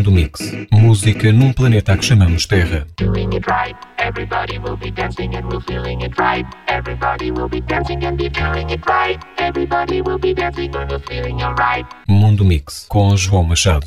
Mundo Mix. Música num planeta a que chamamos Terra. Everybody will be dancing and we're feeling it right. Everybody will be dancing and be doing it right. Everybody will be dancing and we're feeling alright. Mundo Mix, com João Machado.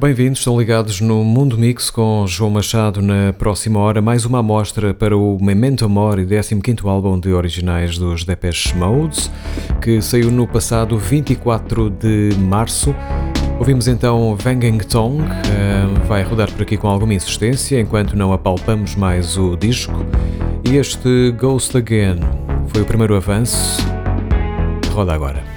Bem-vindos, estão ligados no Mundo Mix com João Machado na próxima hora. Mais uma amostra para o Memento Mori, 15º álbum de originais dos Depeche Modes, que saiu no passado 24 de março. Ouvimos então Vanging Tong, eh, vai rodar por aqui com alguma insistência enquanto não apalpamos mais o disco. E este Ghost Again foi o primeiro avanço. Roda agora.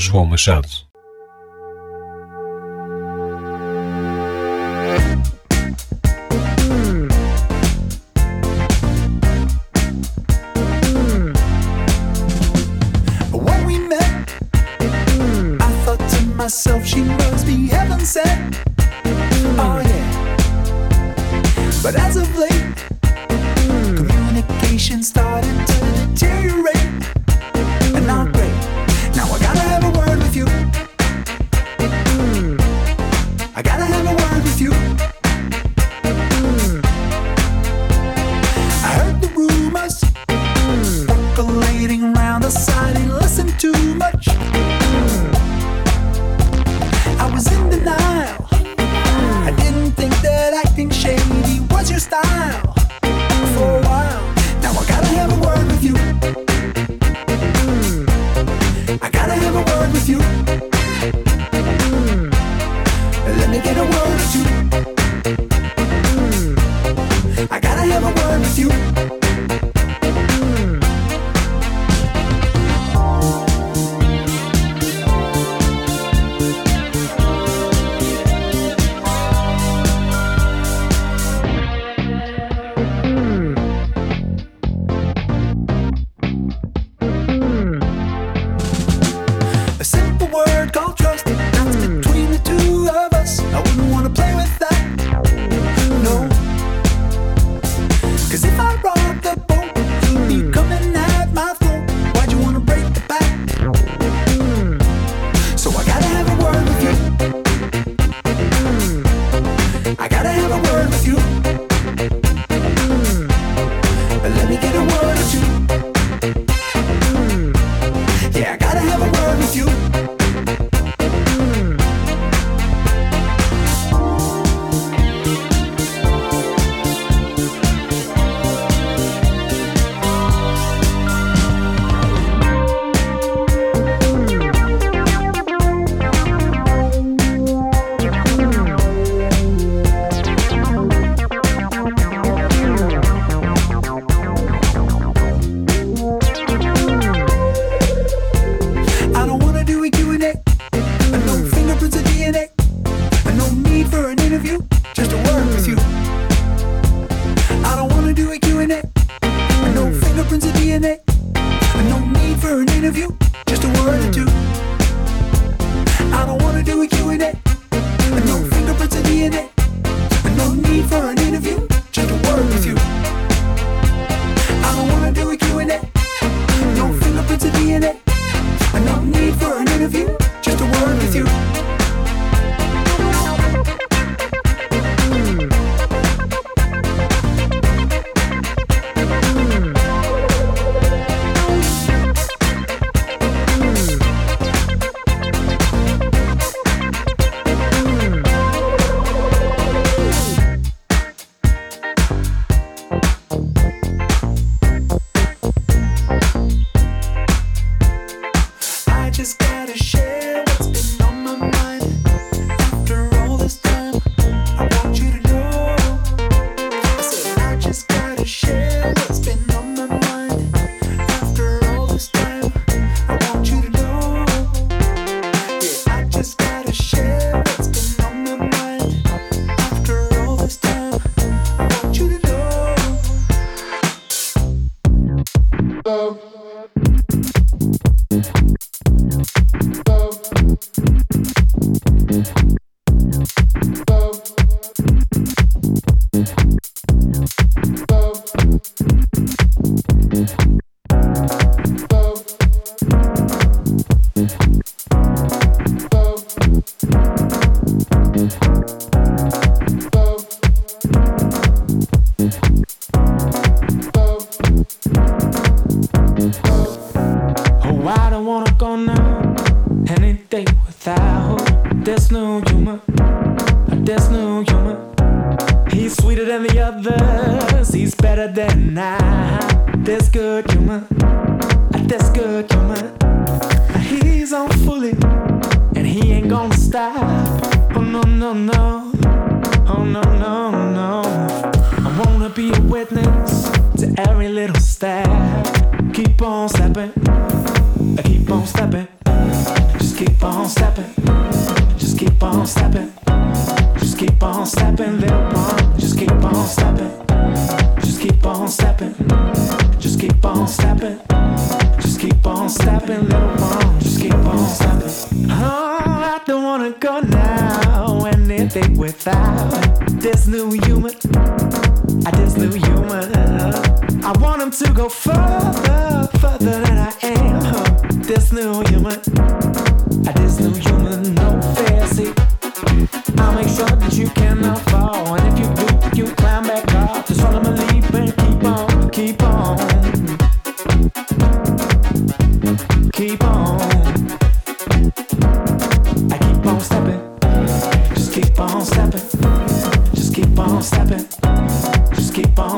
João Machado.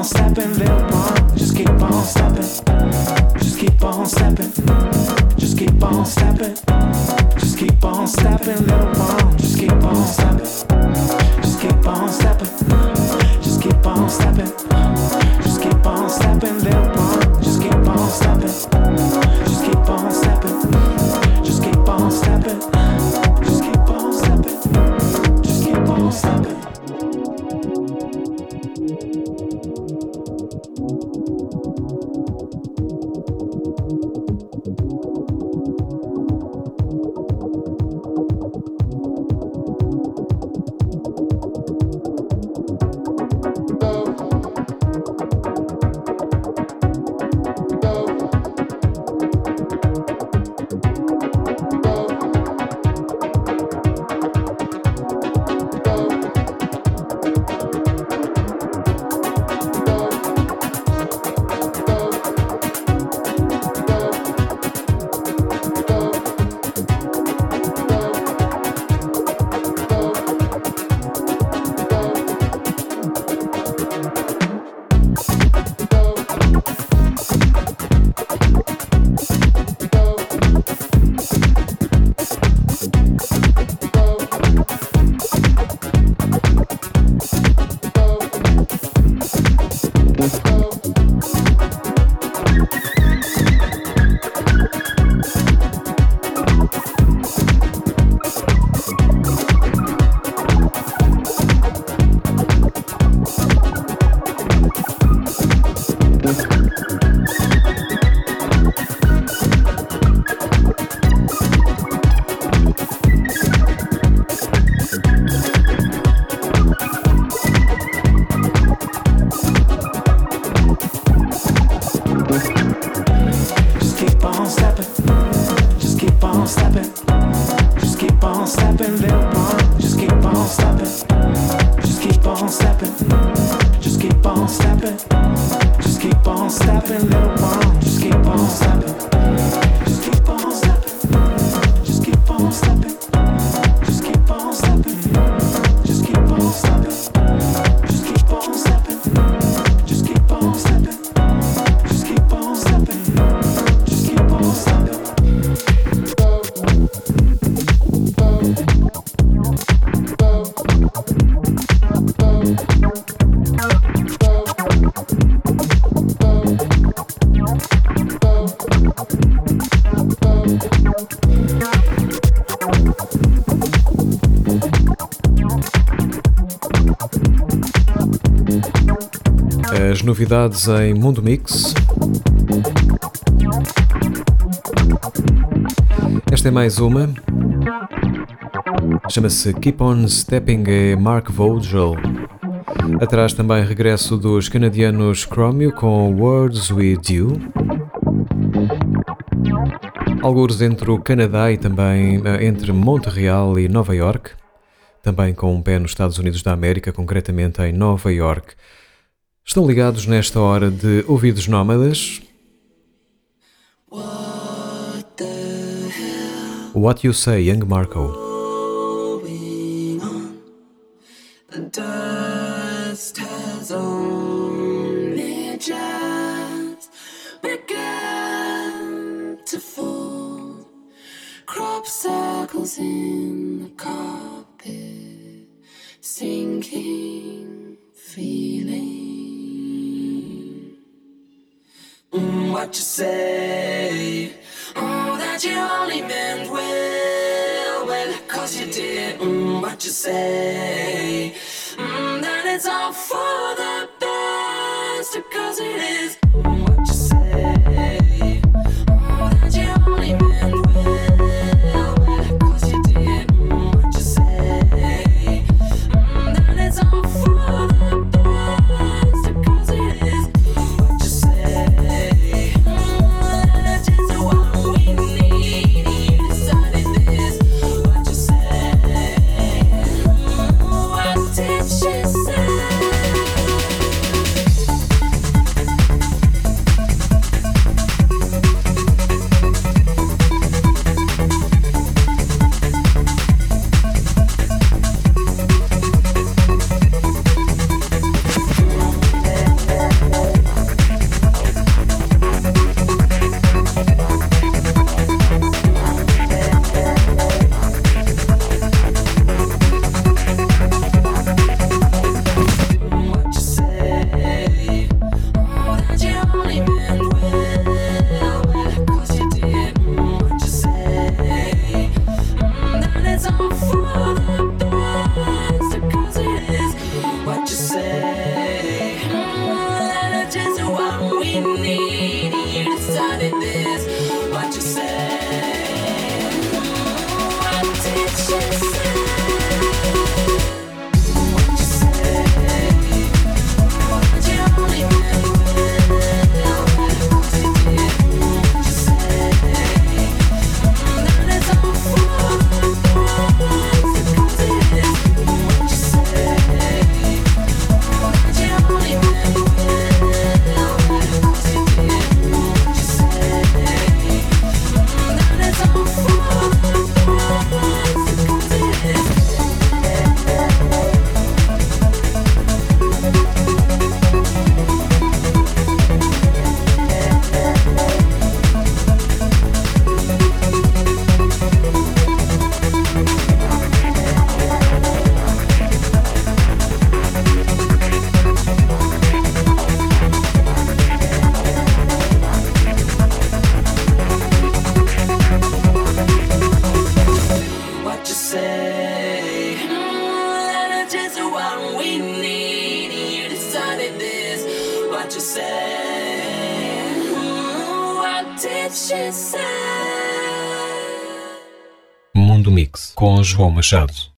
on stepping, little one. Just keep on stepping. Just keep on stepping. Just keep on stepping. Just keep on stepping, little novidades em Mundo Mix. Esta é mais uma. Chama-se Keep On Stepping e Mark Vogel. Atrás também regresso dos canadianos Chromio com Words With You. Alguns entre o Canadá e também eh, entre Montreal e Nova York. Também com um pé nos Estados Unidos da América, concretamente em Nova York. Estão ligados nesta hora de ouvidos nómadas. What You Say, Young Marco. Circles in the carpet, sinking feeling. Mm, what you say? Oh, that you only meant well, well, cause you did. Mm, what you say? Mm, that it's all for the best, cause it is. Mix com João Machado.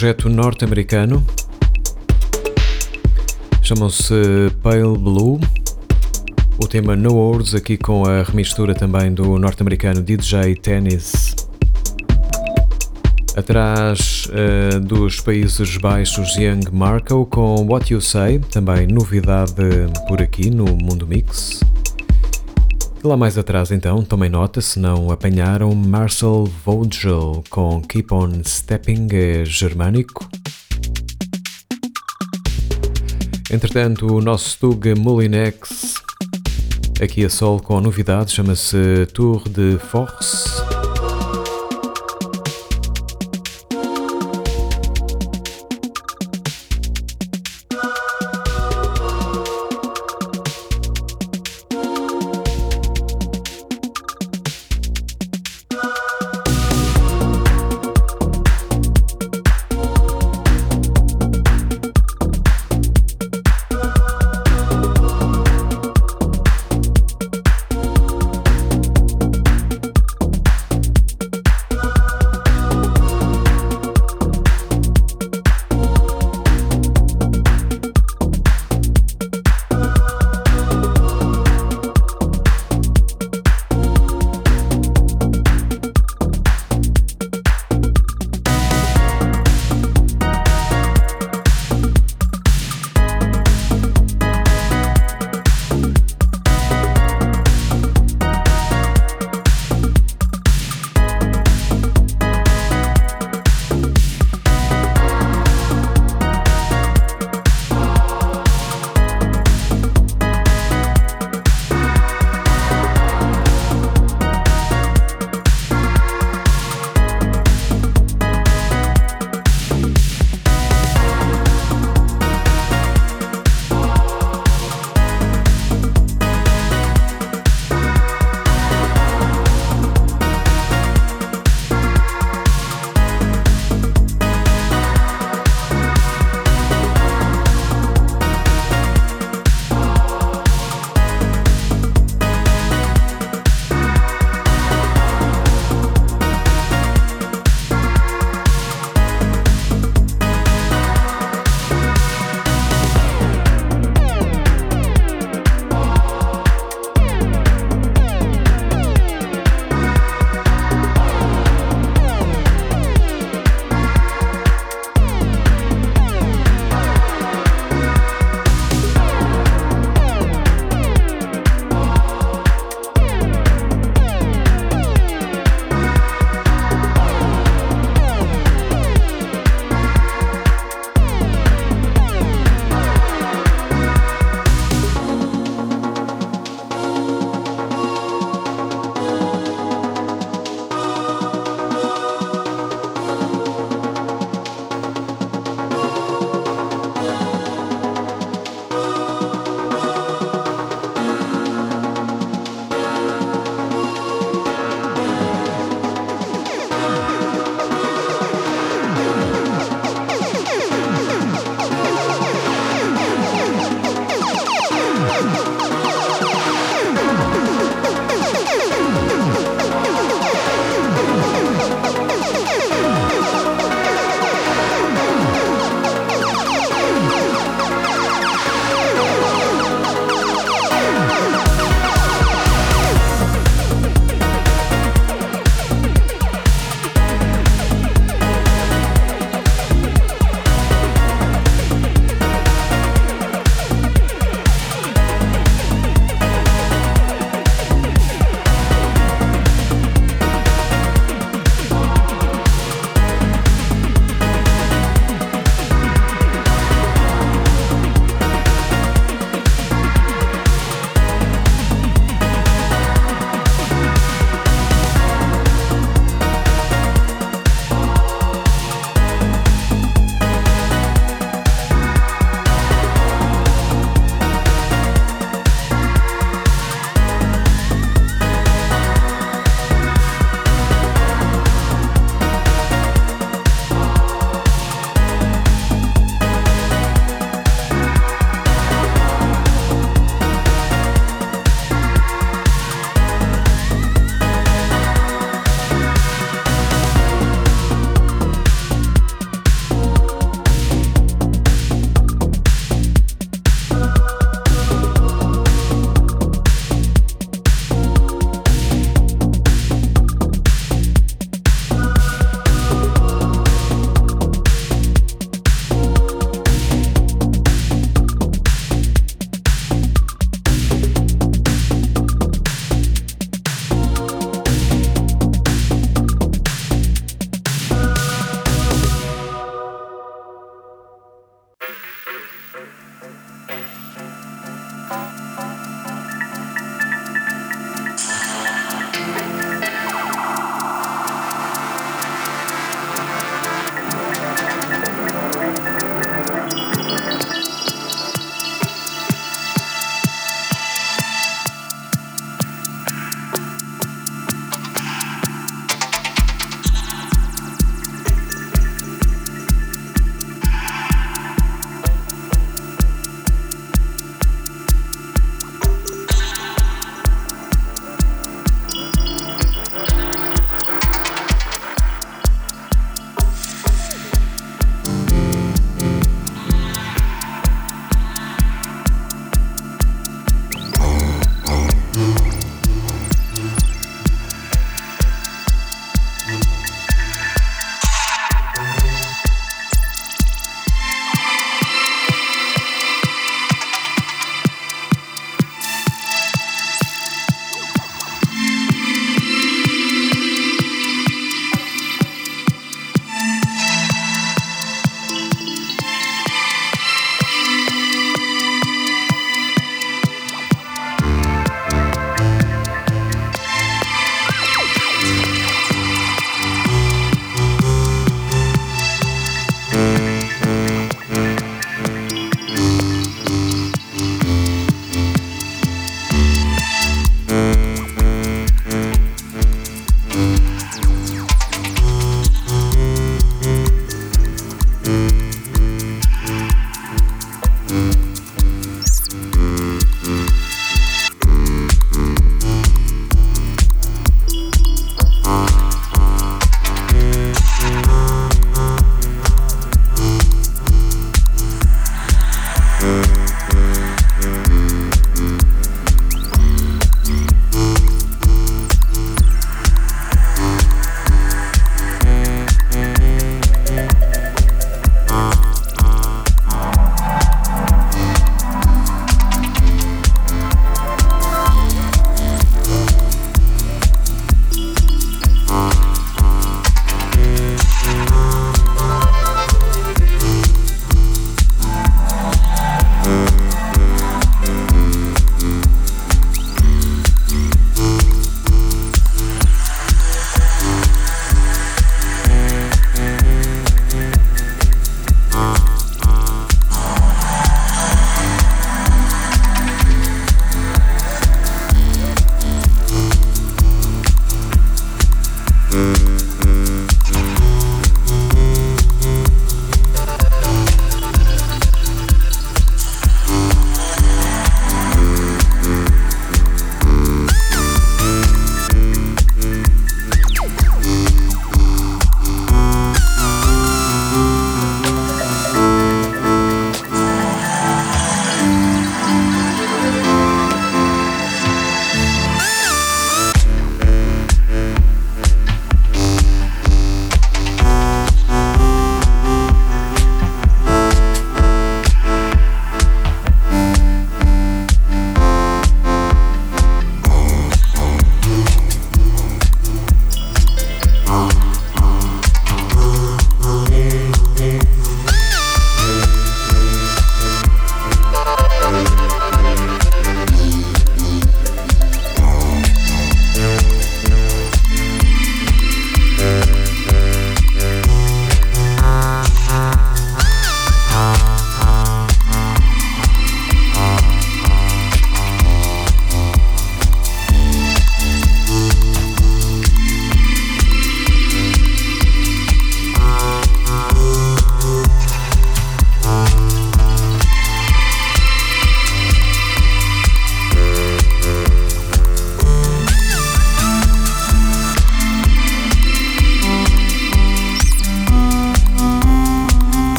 Projeto norte-americano chamam-se Pale Blue. O tema No Words, aqui com a remistura também do norte-americano DJ Tennis. Atrás uh, dos Países Baixos, Young Marco com What You Say, também novidade por aqui no Mundo Mix. Lá mais atrás, então, tomem nota se não apanharam Marcel Vogel com Keep On Stepping, é germânico. Entretanto, o nosso Stug Molinex, aqui a sol com a novidade, chama-se Tour de Force.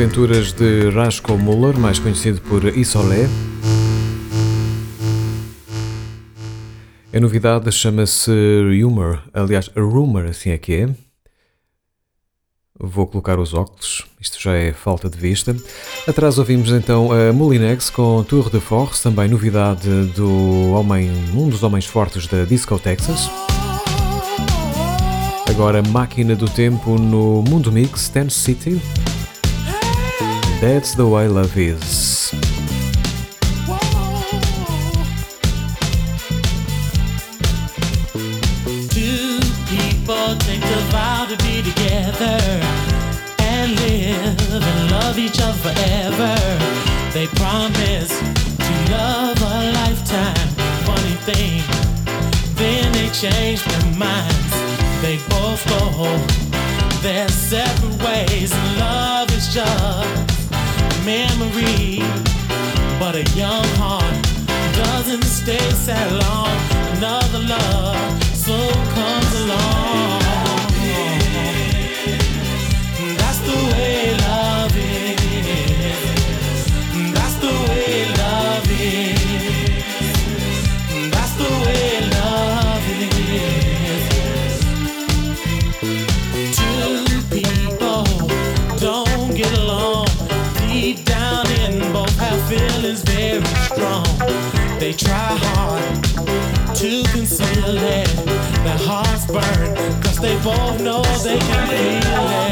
Aventuras de Rasco Muller, mais conhecido por Isolé. A novidade chama-se Rumor, aliás, Rumor, assim é que é. Vou colocar os óculos, isto já é falta de vista. Atrás ouvimos então a Molinex com Tour de Force, também novidade do homem, um dos homens fortes da Disco Texas. Agora Máquina do Tempo no Mundo Mix Ten City. That's the way love is. Two people take a vow to be together and live and love each other forever. They promise to love a lifetime. Funny thing, then they change their minds. They both go their separate ways. Love is just memory, but a young heart doesn't stay sad long. Another love soon comes along. They try hard to conceal it. Their hearts burn, cause they both know they can feel it.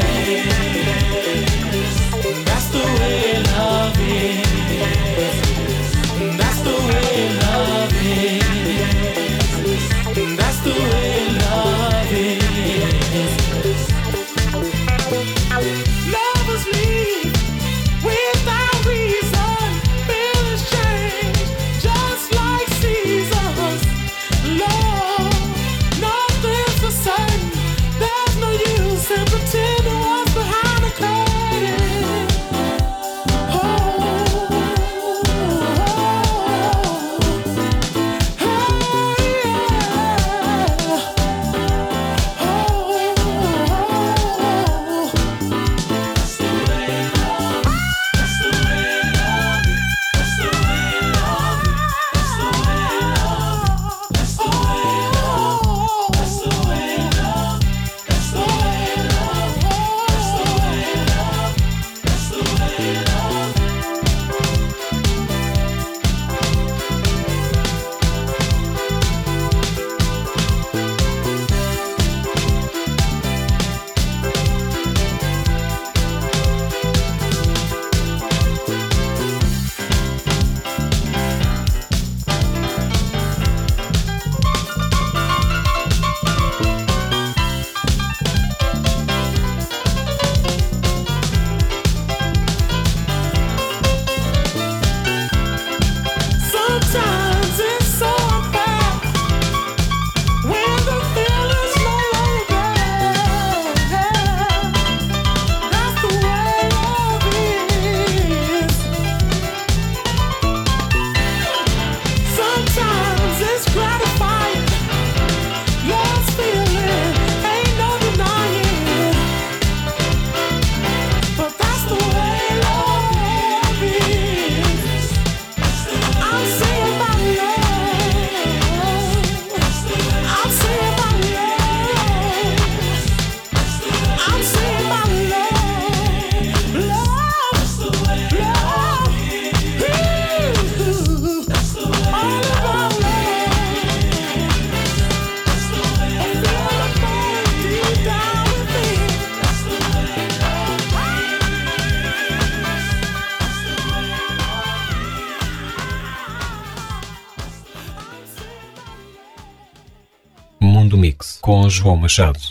João Machado.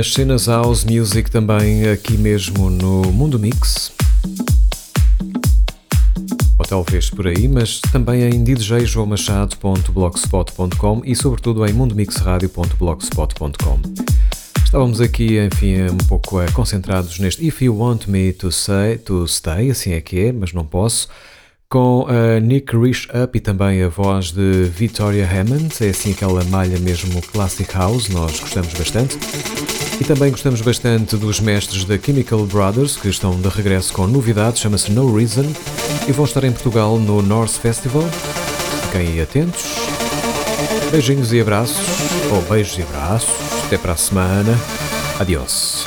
As cenas house music também aqui mesmo no Mundo Mix. Ou talvez por aí, mas também em djjoamachado.blogspot.com e sobretudo em mundomixradio.blogspot.com. Estávamos aqui, enfim, um pouco eh, concentrados neste If You Want Me to Say, to Stay, assim é que é, mas não posso, com a Nick Rich Up e também a voz de Victoria Hammond, é assim aquela malha mesmo Classic House, nós gostamos bastante. E também gostamos bastante dos mestres da Chemical Brothers, que estão de regresso com novidades, chama-se No Reason, e vão estar em Portugal no North Festival. Fiquem atentos. Beijinhos e abraços, ou beijos e abraços, até para a semana. Adiós.